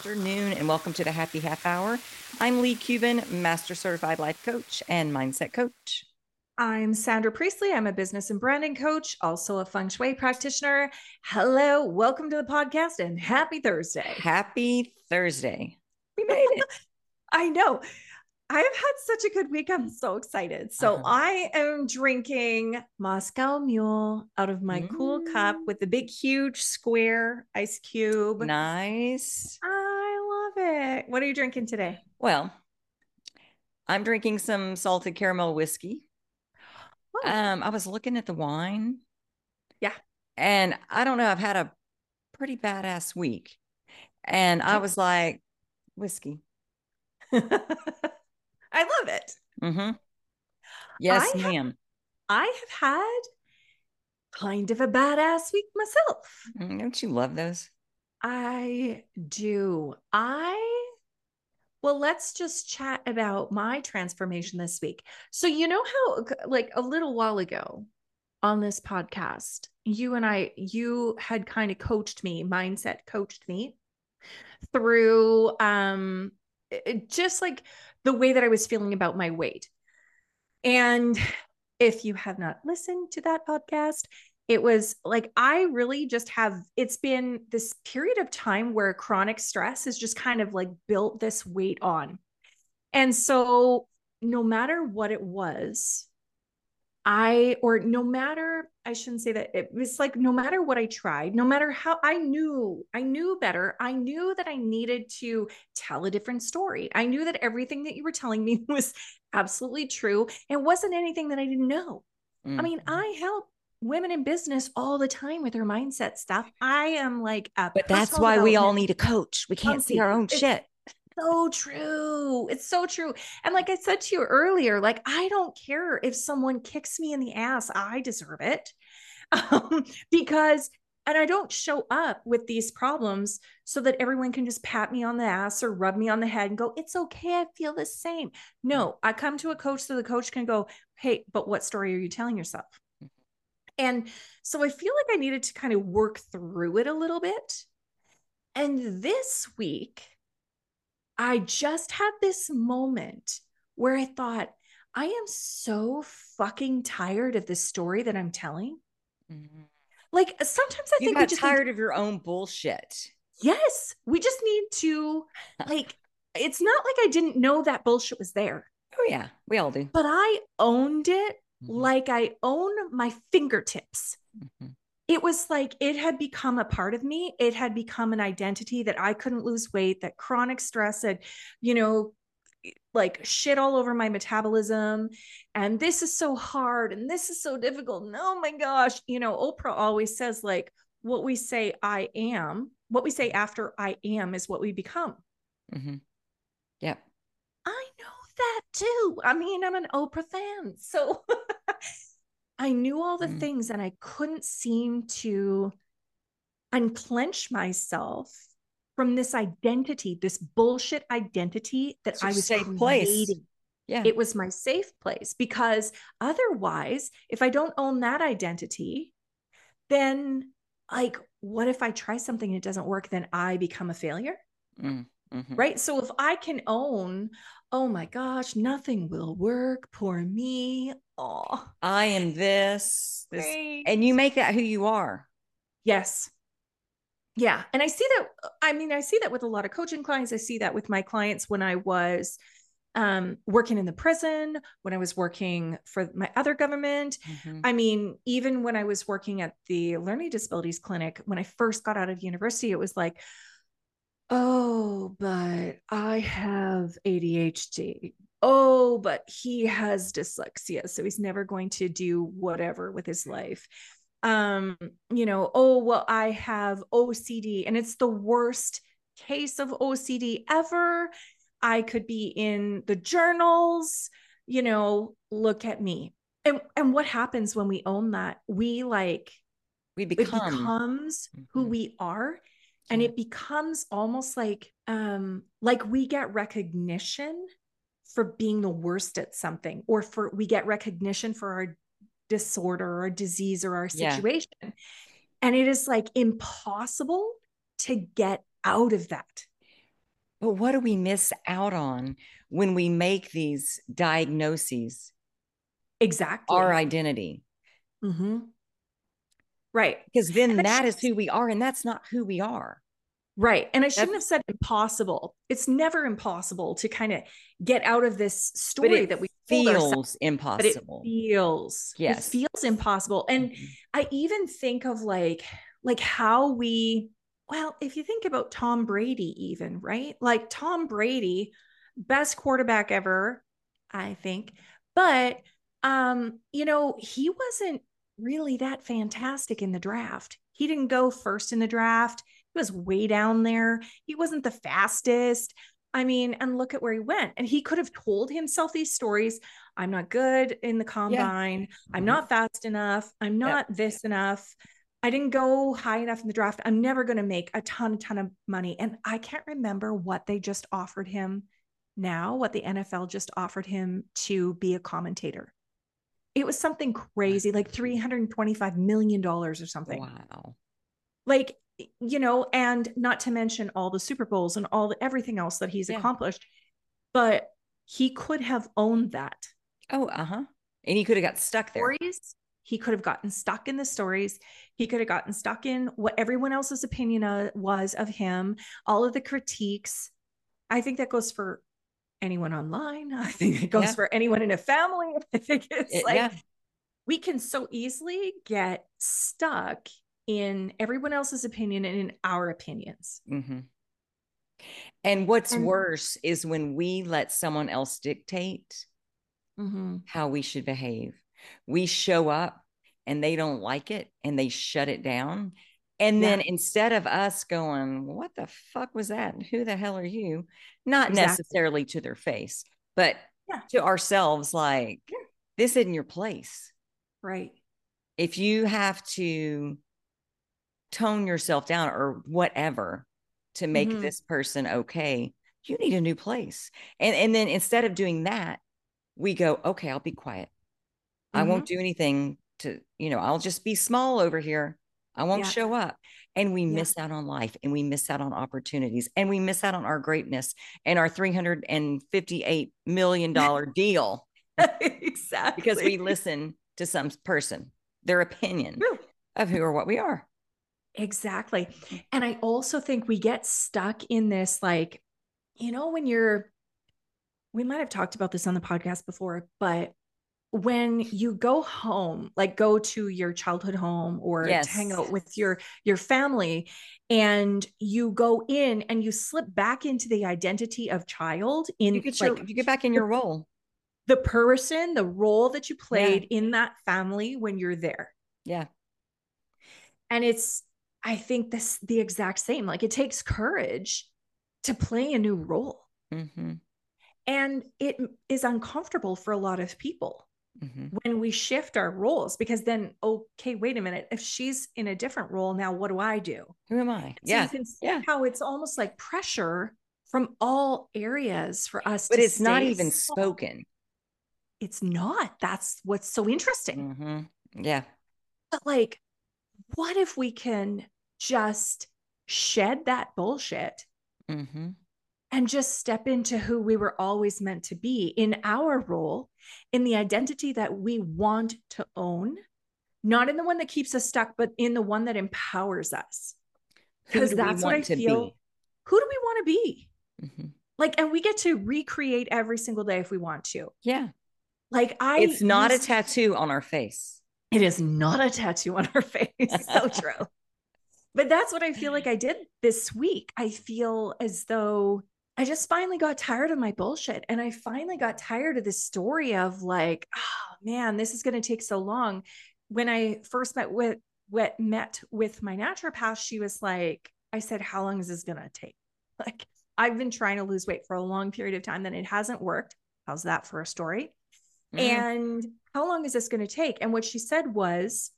afternoon, and welcome to the Happy Half Hour. I'm Leigh Kubin, Master Certified Life Coach and Mindset Coach. I'm Sandra Priestley. I'm a business and branding coach, also a feng shui practitioner. Hello, welcome to the podcast, and happy Thursday. Happy Thursday. We made it. I know. I have had such a good week. I'm so excited. So uh-huh. I am drinking Moscow Mule out of my mm. cool cup mm. with the big, huge square ice cube. Nice. I What are you drinking today? Well, I'm drinking some salted caramel whiskey. Oh. Um, I was looking at the wine. Yeah. And I don't know, I've had a pretty badass week. And I was like, whiskey. I love it. Mm-hmm. Yes, I ma'am. Have, I have had kind of a badass week myself. Mm, don't you love those? I do. I well, let's just chat about my transformation this week. So, you know how, like, a little while ago on this podcast, you and I, you had kind of coached me, mindset coached me through um just like the way that I was feeling about my weight. And if you have not listened to that podcast, it was like I really just have it's been this period of time where chronic stress has just kind of like built this weight on. And so no matter what it was, I, or no matter, I shouldn't say that it was like, no matter what I tried, no matter how I knew, I knew better. I knew that I needed to tell a different story. I knew that everything that you were telling me was absolutely true. It wasn't anything that I didn't know. Mm-hmm. I mean, mm-hmm. I help women in business all the time with their mindset stuff. I am like, but that's why we all need a coach. We can't see our own it's, shit so true. It's so true. And like I said to you earlier, like I don't care if someone kicks me in the ass, I deserve it. Um, because and I don't show up with these problems so that everyone can just pat me on the ass or rub me on the head and go, it's okay. I feel the same. No, I come to a coach so the coach can go, hey, but what story are you telling yourself? And so I feel like I needed to kind of work through it a little bit. And this week, I just had this moment where I thought, I am so fucking tired of this story that I'm telling. Mm-hmm. Like sometimes I you think got just tired need- of your own bullshit. Yes, we just need to like. it's not like I didn't know that bullshit was there. Oh yeah, we all do. But I owned it mm-hmm. like I own my fingertips. Mm-hmm it was like it had become a part of me. It had become an identity that I couldn't lose weight, that chronic stress had, you know, like shit all over my metabolism. And this is so hard and this is so difficult. And oh my gosh, you know, Oprah always says, like, what we say I am, what we say after I am is what we become. Mm-hmm. Yep. I know too. I mean, I'm an Oprah fan. So I knew all the mm. things and I couldn't seem to unclench myself from this identity, this bullshit identity that it's I was safe creating. place. Yeah. It was my safe place because otherwise, if I don't own that identity, then like, what if I try something and it doesn't work? Then I become a failure. Mm. Mm-hmm. Right. So if I can own, oh my gosh, nothing will work. Poor me. Oh, I am this, this, and you make that who you are. Yes. Yeah. And I see that. I mean, I see that with a lot of coaching clients. I see that with my clients when I was um, working in the prison, when I was working for my other government. Mm-hmm. I mean, even when I was working at the learning disabilities clinic, when I first got out of university, it was like, oh, but I have ADHD. Oh, but he has dyslexia. So he's never going to do whatever with his life. Um, you know, oh, well, I have OCD and it's the worst case of OCD ever. I could be in the journals, you know, look at me. And and what happens when we own that? We like we become it becomes mm-hmm. who we are and it becomes almost like um like we get recognition for being the worst at something or for we get recognition for our disorder or disease or our situation yeah. and it is like impossible to get out of that But what do we miss out on when we make these diagnoses Exactly. our identity? Mm-hmm. Right. Because then And that is who we are, and that's not who we are. Right. And I shouldn't have said impossible. It's never impossible to kind of get out of this story that we feels but it impossible. feels Yes. it feels impossible. And Mhm. I even think of like like how we well, if you think about Tom Brady even, right? Like Tom Brady, best quarterback ever, I think. But um, you know, he wasn't really that fantastic in the draft. He didn't go first in the draft. He was way down there. He wasn't the fastest. I mean, and look at where he went. And he could have told himself these stories. I'm not good in the combine. I'm Mhm. not fast enough. I'm not this enough. I didn't go high enough in the draft. I'm never going to make a ton, a ton of money. And I can't remember what they just offered him now, what the NFL just offered him to be a commentator. It was something crazy, like $325 million or something Wow. like you know and not to mention all the super bowls and all the everything else that he's Yeah. accomplished but he could have owned that Oh, uh huh. And he could have got stuck there. stories he could have gotten stuck in the stories he could have gotten stuck in what everyone else's opinion uh, was of him all of the critiques i think that goes for anyone online i think it goes Yeah. for anyone in a family i think it's It- like yeah. we can so easily get stuck in everyone else's opinion and in our opinions. hmm And what's And- worse is when we let someone else dictate Mm-hmm. how we should behave. We show up and they don't like it and they shut it down. And Yeah. then instead of us going, what the fuck was that? Who the hell are you? Not Exactly. necessarily to their face, but Yeah. to ourselves, like, Yeah. this isn't your place. Right. If you have to tone yourself down or whatever to make Mhm. this person okay, you need a new place. And and then instead of doing that, we go, okay, I'll be quiet. I won't Mm-hmm. do anything to, you know, I'll just be small over here. I won't Yeah. show up. And we Yeah. miss out on life and we miss out on opportunities and we miss out on our greatness and our $358 million deal exactly. because we listen to some person, their opinion True. of who or what we are. Exactly. And I also think we get stuck in this, like, you know, when you're, we might have talked about this on the podcast before, but when you go home, like go to your childhood home or to hang out with your your family and you go in and you slip back into the identity of child in You get like your, you get back in your role. the person, the role that you played in that family when you're there. Yeah. And it's, I think this the exact same. Like it takes courage to play a new role. hmm And it is uncomfortable for a lot of people hmm when we shift our roles because then, okay, wait a minute. If she's in a different role now, what do I do? Who am I? So yeah. you can see yeah. how it's almost like pressure from all areas for us But it's not even small. spoken. It's not. That's what's so interesting. hmm Yeah. But like, what if we can just shed that bullshit hmm and just step into who we were always meant to be in our role, in the identity that we want to own, not in the one that keeps us stuck, but in the one that empowers us. Because that's what I feel. be? Who do we want to be? hmm Like, and we get to recreate every single day if we want to. Yeah. Like, I, It's not a tattoo on our face. It is not a tattoo on our face. so true. But that's what I feel like I did this week. I feel as though I just finally got tired of my bullshit. And I finally got tired of this story of like, oh man, this is going to take so long. When I first met with, with met with my naturopath, she was like, I said, how long is this going to take? Like, I've been trying to lose weight for a long period of time, then it hasn't worked. How's that for a story? Mm. And how long is this going to take? And what she said was,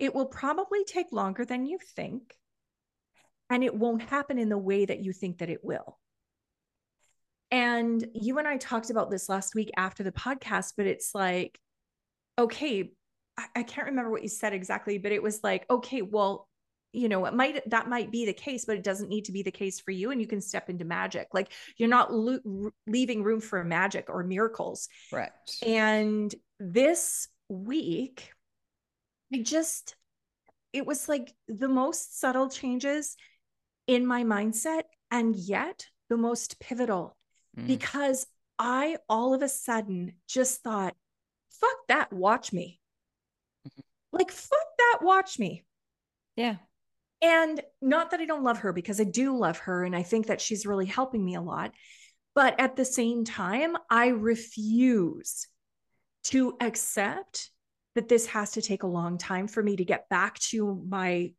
it will probably take longer than you think. And it won't happen in the way that you think that it will. And you and I talked about this last week after the podcast, but it's like, okay, I, I can't remember what you said exactly, but it was like, okay, well, you know it might that might be the case but it doesn't need to be the case for you and you can step into magic. Like you're not lo- leaving room for magic or miracles. Right and this week i just it was like the most subtle changes in my mindset and yet the most pivotal mm. because i all of a sudden just thought fuck that watch me mm-hmm. like fuck that watch me yeah and not that I don't love her because I do love her and I think that she's really helping me a lot. But at the same time, I refuse to accept that this has to take a long time for me to get back to my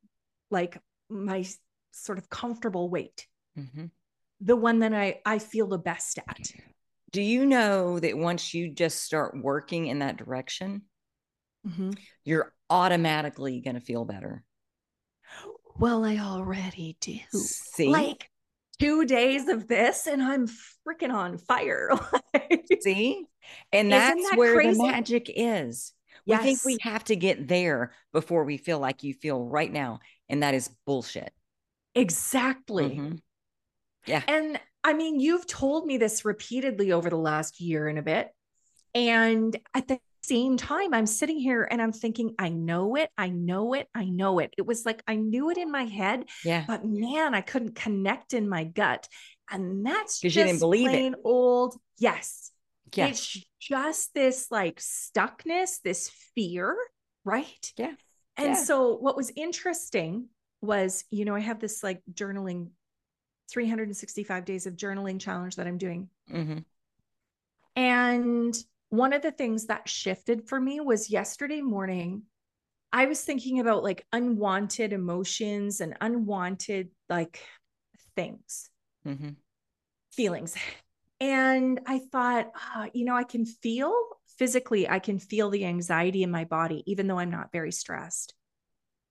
like my sort of comfortable weight. Mm-hmm. The one that I I feel the best at. Do you know that once you just start working in that direction, mm-hmm. you're automatically going to feel better? Well, I already do. See? Like two days of this and I'm freaking on fire. See? And that's that where crazy? the magic is. We yes. think we have to get there before we feel like you feel right now. And that is bullshit. Exactly. Mm-hmm. Yeah. And I mean, you've told me this repeatedly over the last year and a bit. And at the same time, I'm sitting here and I'm thinking, I know it, I know it, I know it. It was like I knew it in my head, yeah. But man, I couldn't connect in my gut, and that's because you didn't believe plain it. Old, yes, yeah. It's just this like stuckness, this fear, right? Yeah. And yeah. so, what was interesting was, you know, I have this like journaling 365 days of journaling challenge that I'm doing. Mm-hmm. And one of the things that shifted for me was yesterday morning. I was thinking about like unwanted emotions and unwanted like things, mm-hmm. feelings. And I thought, oh, you know, I can feel physically, I can feel the anxiety in my body, even though I'm not very stressed.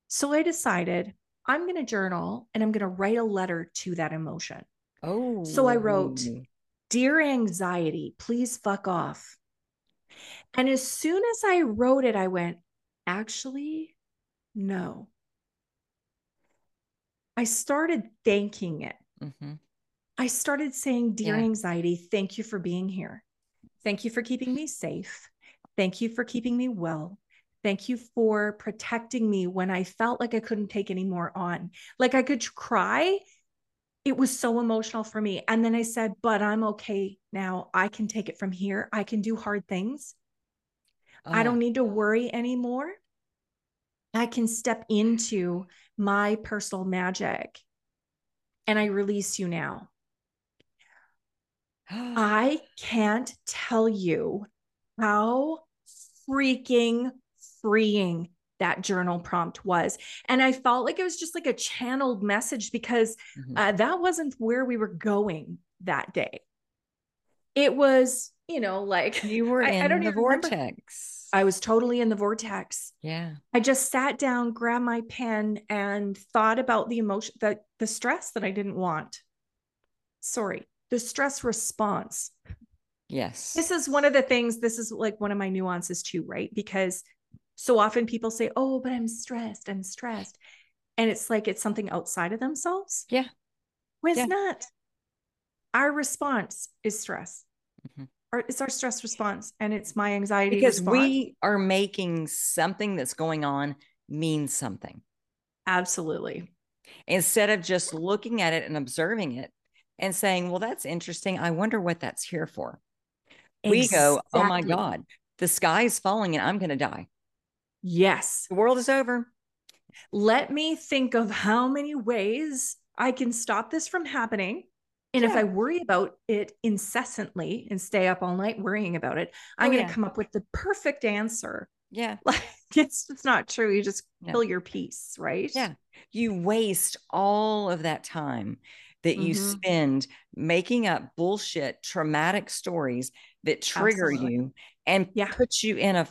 So I decided I'm going to journal and I'm going to write a letter to that emotion. Oh. So I wrote, Dear anxiety, please fuck off. And as soon as I wrote it, I went, actually, no. I started thanking it. Mm-hmm. I started saying, Dear yeah. anxiety, thank you for being here. Thank you for keeping me safe. Thank you for keeping me well. Thank you for protecting me when I felt like I couldn't take any more on. Like I could cry. It was so emotional for me. And then I said, But I'm okay now. I can take it from here. I can do hard things. Oh. I don't need to worry anymore. I can step into my personal magic and I release you now. I can't tell you how freaking freeing that journal prompt was. And I felt like it was just like a channeled message because mm-hmm. uh, that wasn't where we were going that day. It was you know, like you were I, in I don't the vortex. Remember. I was totally in the vortex. Yeah. I just sat down, grabbed my pen, and thought about the emotion, the, the stress that I didn't want. Sorry, the stress response. Yes. This is one of the things, this is like one of my nuances too, right? Because so often people say, oh, but I'm stressed, I'm stressed. And it's like it's something outside of themselves. Yeah. Well, it's yeah. not. Our response is stress. Mm-hmm our, it's our stress response and it's my anxiety because response. we are making something that's going on mean something absolutely instead of just looking at it and observing it and saying well that's interesting i wonder what that's here for exactly. we go oh my god the sky is falling and i'm going to die yes the world is over let me think of how many ways i can stop this from happening and yeah. if I worry about it incessantly and stay up all night worrying about it, I'm oh, going to yeah. come up with the perfect answer. Yeah. Like it's just not true. You just no. kill your peace, right? Yeah. You waste all of that time that you mm-hmm. spend making up bullshit traumatic stories that trigger Absolutely. you and yeah. put you in a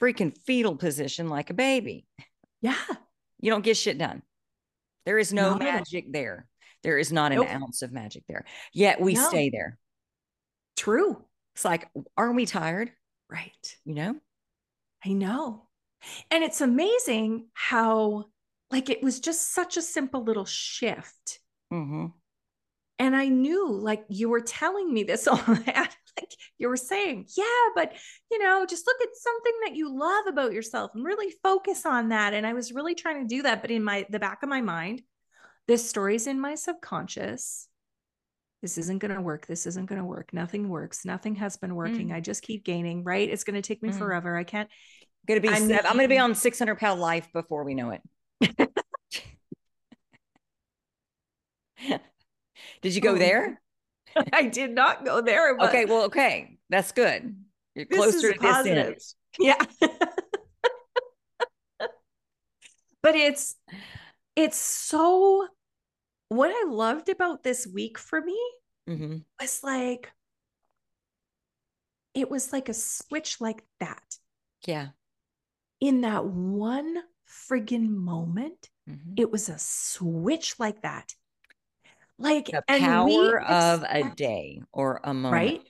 freaking fetal position like a baby. Yeah. You don't get shit done. There is no, no. magic there. There is not an nope. ounce of magic there. Yet we no. stay there. True. It's like, aren't we tired? Right. You know? I know. And it's amazing how like it was just such a simple little shift. Mm-hmm. And I knew, like, you were telling me this all that. like you were saying, yeah, but you know, just look at something that you love about yourself and really focus on that. And I was really trying to do that. But in my the back of my mind, this story's in my subconscious. This isn't going to work. This isn't going to work. Nothing works. Nothing has been working. Mm. I just keep gaining, right? It's going to take me mm. forever. I can't. Gonna be. I'm, I'm going to be on 600 pound life before we know it. Did you go oh, there? I did not go there. okay, well, okay, that's good. You're closer to positive. this end. Yeah. but it's it's so what I loved about this week for me mm-hmm. was like it was like a switch like that. Yeah. In that one friggin' moment, mm-hmm. it was a switch like that. Like the power of a day or a moment. Right?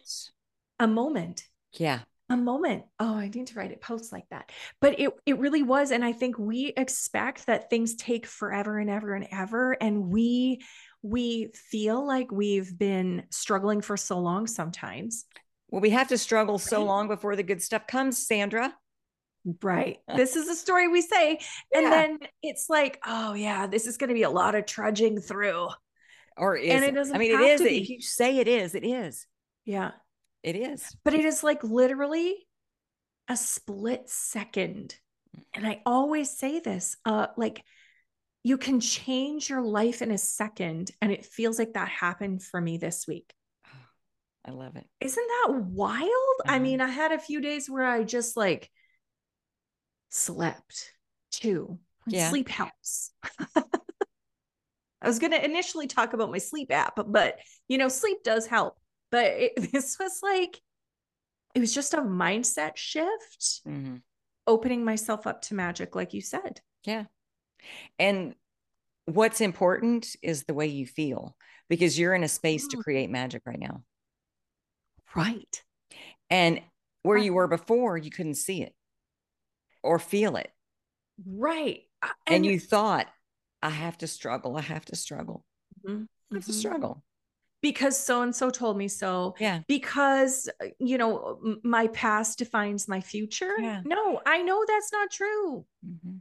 A moment. Yeah. A moment. Oh, I need to write it posts like that. But it it really was. And I think we expect that things take forever and ever and ever. And we we feel like we've been struggling for so long sometimes. Well, we have to struggle right? so long before the good stuff comes, Sandra. Right. this is a story we say. And yeah. then it's like, oh, yeah, this is going to be a lot of trudging through or is and it? Doesn't i mean it is if you say it is it is. Yeah. It is. But it is like literally a split second. And i always say this uh like you can change your life in a second and it feels like that happened for me this week. I love it. Isn't that wild? Uh-huh. i mean i had a few days where i just like slept too. Yeah. sleep helps I was going to initially talk about my sleep app, but you know, sleep does help. But it, this was like, it was just a mindset shift, mm-hmm. opening myself up to magic, like you said. Yeah. And what's important is the way you feel because you're in a space to mm. create magic right now. Right. And where you were before, you couldn't see it or feel it. Right. And, and you thought, I have to struggle. I have to struggle. Mm-hmm. I have to mm-hmm. struggle because so and so told me so. Yeah. Because, uh, you know, my past defines my future. Yeah. No, I know that's not true. Mm-hmm.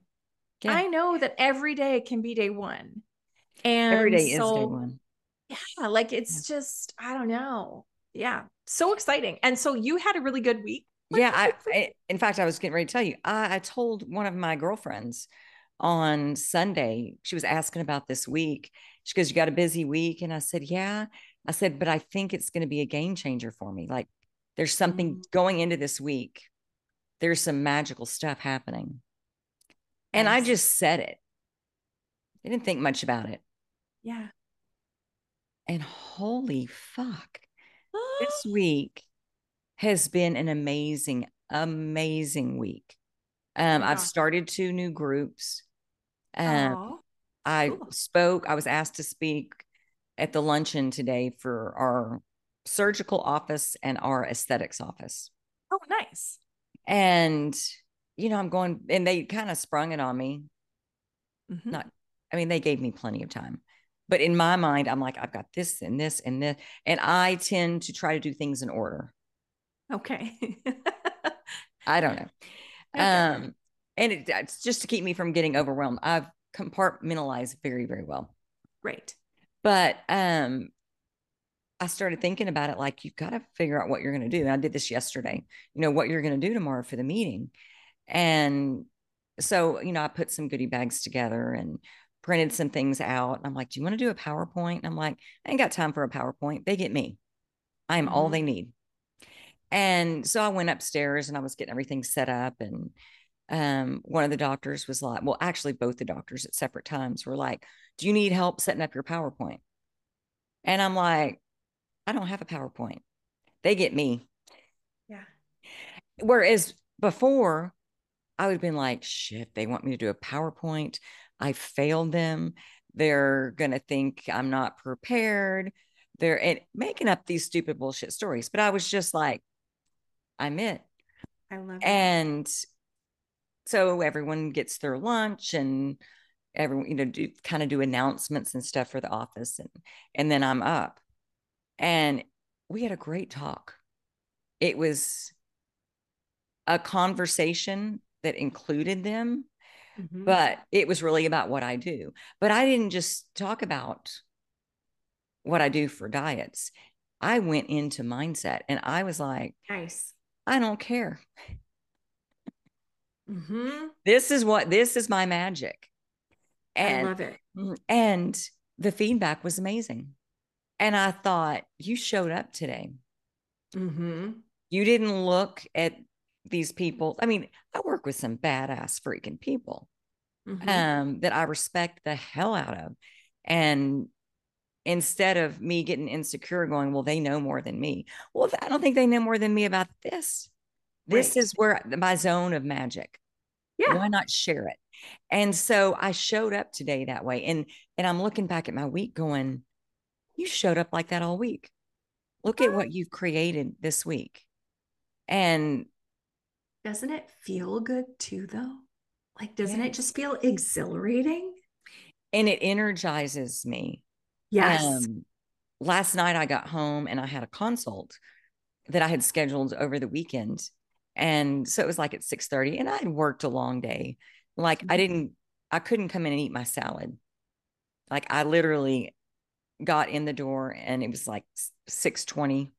Yeah. I know that every day can be day one. And every day so, is day one. Yeah. Like it's yeah. just, I don't know. Yeah. So exciting. And so you had a really good week. What yeah. I, I, in fact, I was getting ready to tell you, I, I told one of my girlfriends, on Sunday, she was asking about this week. She goes, You got a busy week? And I said, Yeah. I said, But I think it's going to be a game changer for me. Like there's something mm-hmm. going into this week, there's some magical stuff happening. And. I just said it. I didn't think much about it. Yeah. And holy fuck, this week has been an amazing, amazing week. Um, I've started two new groups. Um, I cool. spoke, I was asked to speak at the luncheon today for our surgical office and our aesthetics office. Oh, nice. And, you know, I'm going, and they kind of sprung it on me. Mm-hmm. Not, I mean, they gave me plenty of time. But in my mind, I'm like, I've got this and this and this. And I tend to try to do things in order. Okay. I don't know. Okay. Um, and it, it's just to keep me from getting overwhelmed. I've compartmentalized very, very well. Great. But um, I started thinking about it like you've got to figure out what you're going to do. And I did this yesterday, you know, what you're going to do tomorrow for the meeting. And so, you know, I put some goodie bags together and printed some things out. And I'm like, do you want to do a PowerPoint? And I'm like, I ain't got time for a PowerPoint. They get me. I am mm-hmm. all they need. And so I went upstairs and I was getting everything set up and um, one of the doctors was like, well, actually, both the doctors at separate times were like, do you need help setting up your PowerPoint? And I'm like, I don't have a PowerPoint. They get me. Yeah. Whereas before, I would have been like, shit, they want me to do a PowerPoint. I failed them. They're going to think I'm not prepared. They're and making up these stupid bullshit stories. But I was just like, I'm it. I love it. So everyone gets their lunch and everyone, you know, do kind of do announcements and stuff for the office. And and then I'm up. And we had a great talk. It was a conversation that included them, mm-hmm. but it was really about what I do. But I didn't just talk about what I do for diets. I went into mindset and I was like, nice. I don't care. Mm-hmm. This is what this is my magic. And, I love it. Mm, and the feedback was amazing. And I thought, you showed up today. Mm-hmm. You didn't look at these people. I mean, I work with some badass freaking people mm-hmm. um, that I respect the hell out of. And instead of me getting insecure, going, well, they know more than me. Well, I don't think they know more than me about this. This right. is where my zone of magic. Yeah. Why not share it? And so I showed up today that way. And and I'm looking back at my week going, you showed up like that all week. Look at what you've created this week. And doesn't it feel good too though? Like doesn't yeah. it just feel exhilarating? And it energizes me. Yes. Um, last night I got home and I had a consult that I had scheduled over the weekend. And so it was like at 6 30, and I had worked a long day. Like I mm-hmm. didn't, I couldn't come in and eat my salad. Like I literally got in the door and it was like 6 20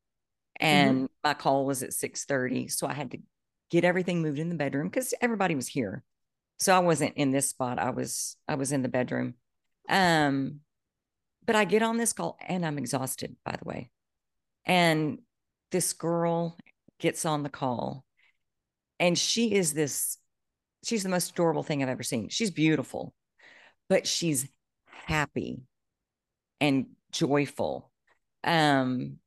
and mm-hmm. my call was at 6 30. So I had to get everything moved in the bedroom because everybody was here. So I wasn't in this spot. I was, I was in the bedroom. Um, but I get on this call and I'm exhausted, by the way. And this girl gets on the call and she is this, she's the most adorable thing I've ever seen. She's beautiful, but she's happy and joyful. Um,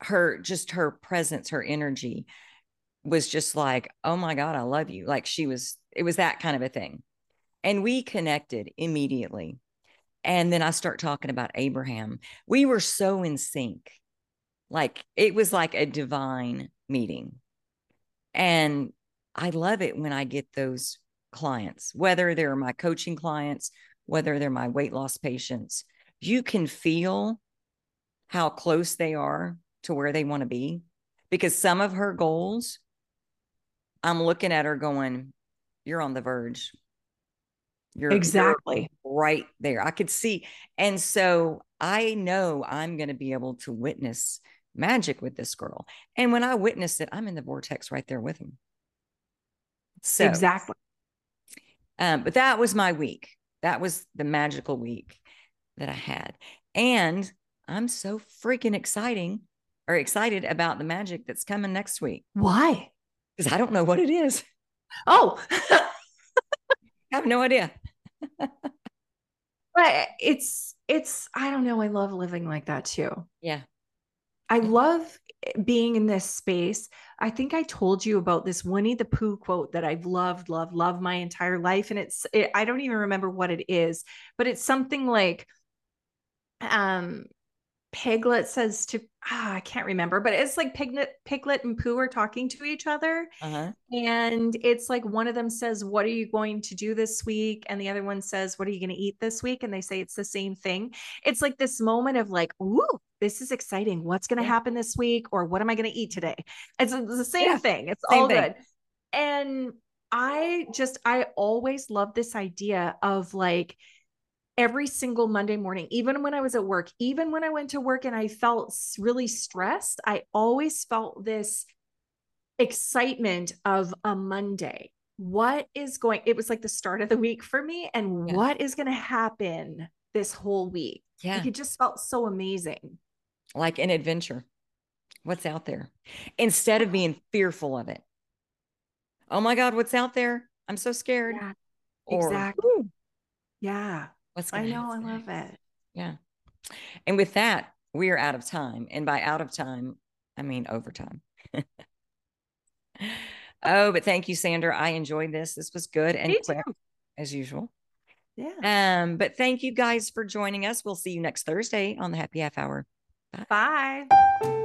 her just her presence, her energy was just like, oh my God, I love you. Like she was, it was that kind of a thing. And we connected immediately. And then I start talking about Abraham. We were so in sync. Like it was like a divine meeting. And I love it when I get those clients, whether they're my coaching clients, whether they're my weight loss patients. You can feel how close they are to where they want to be because some of her goals, I'm looking at her going, You're on the verge. You're exactly right there. I could see. And so I know I'm going to be able to witness magic with this girl. And when I witness it, I'm in the vortex right there with him. So exactly. Um, but that was my week. That was the magical week that I had. And I'm so freaking exciting or excited about the magic that's coming next week. Why? Because I don't know what it is. Oh, I have no idea. but it's it's I don't know, I love living like that too. Yeah. I love being in this space. I think I told you about this Winnie the Pooh quote that I've loved, loved, loved my entire life. And it's, it, I don't even remember what it is, but it's something like, um, Piglet says to ah, I can't remember, but it's like Piglet, Piglet and Pooh are talking to each other, uh-huh. and it's like one of them says, "What are you going to do this week?" and the other one says, "What are you going to eat this week?" and they say it's the same thing. It's like this moment of like, "Ooh, this is exciting! What's going to yeah. happen this week?" or "What am I going to eat today?" It's, it's the same yeah. thing. It's same all thing. good, and I just I always love this idea of like every single Monday morning, even when I was at work, even when I went to work and I felt really stressed, I always felt this excitement of a Monday. What is going, it was like the start of the week for me. And yeah. what is going to happen this whole week? Yeah. Like it just felt so amazing. Like an adventure. What's out there? Instead of being fearful of it. Oh my God, what's out there? I'm so scared. Yeah, exactly. Yeah. What's I know, I love it. Yeah. And with that, we are out of time. And by out of time, I mean overtime. oh, but thank you, Sandra. I enjoyed this. This was good and Me quick too. as usual. Yeah. Um, but thank you guys for joining us. We'll see you next Thursday on the Happy Half Hour. Bye. Bye.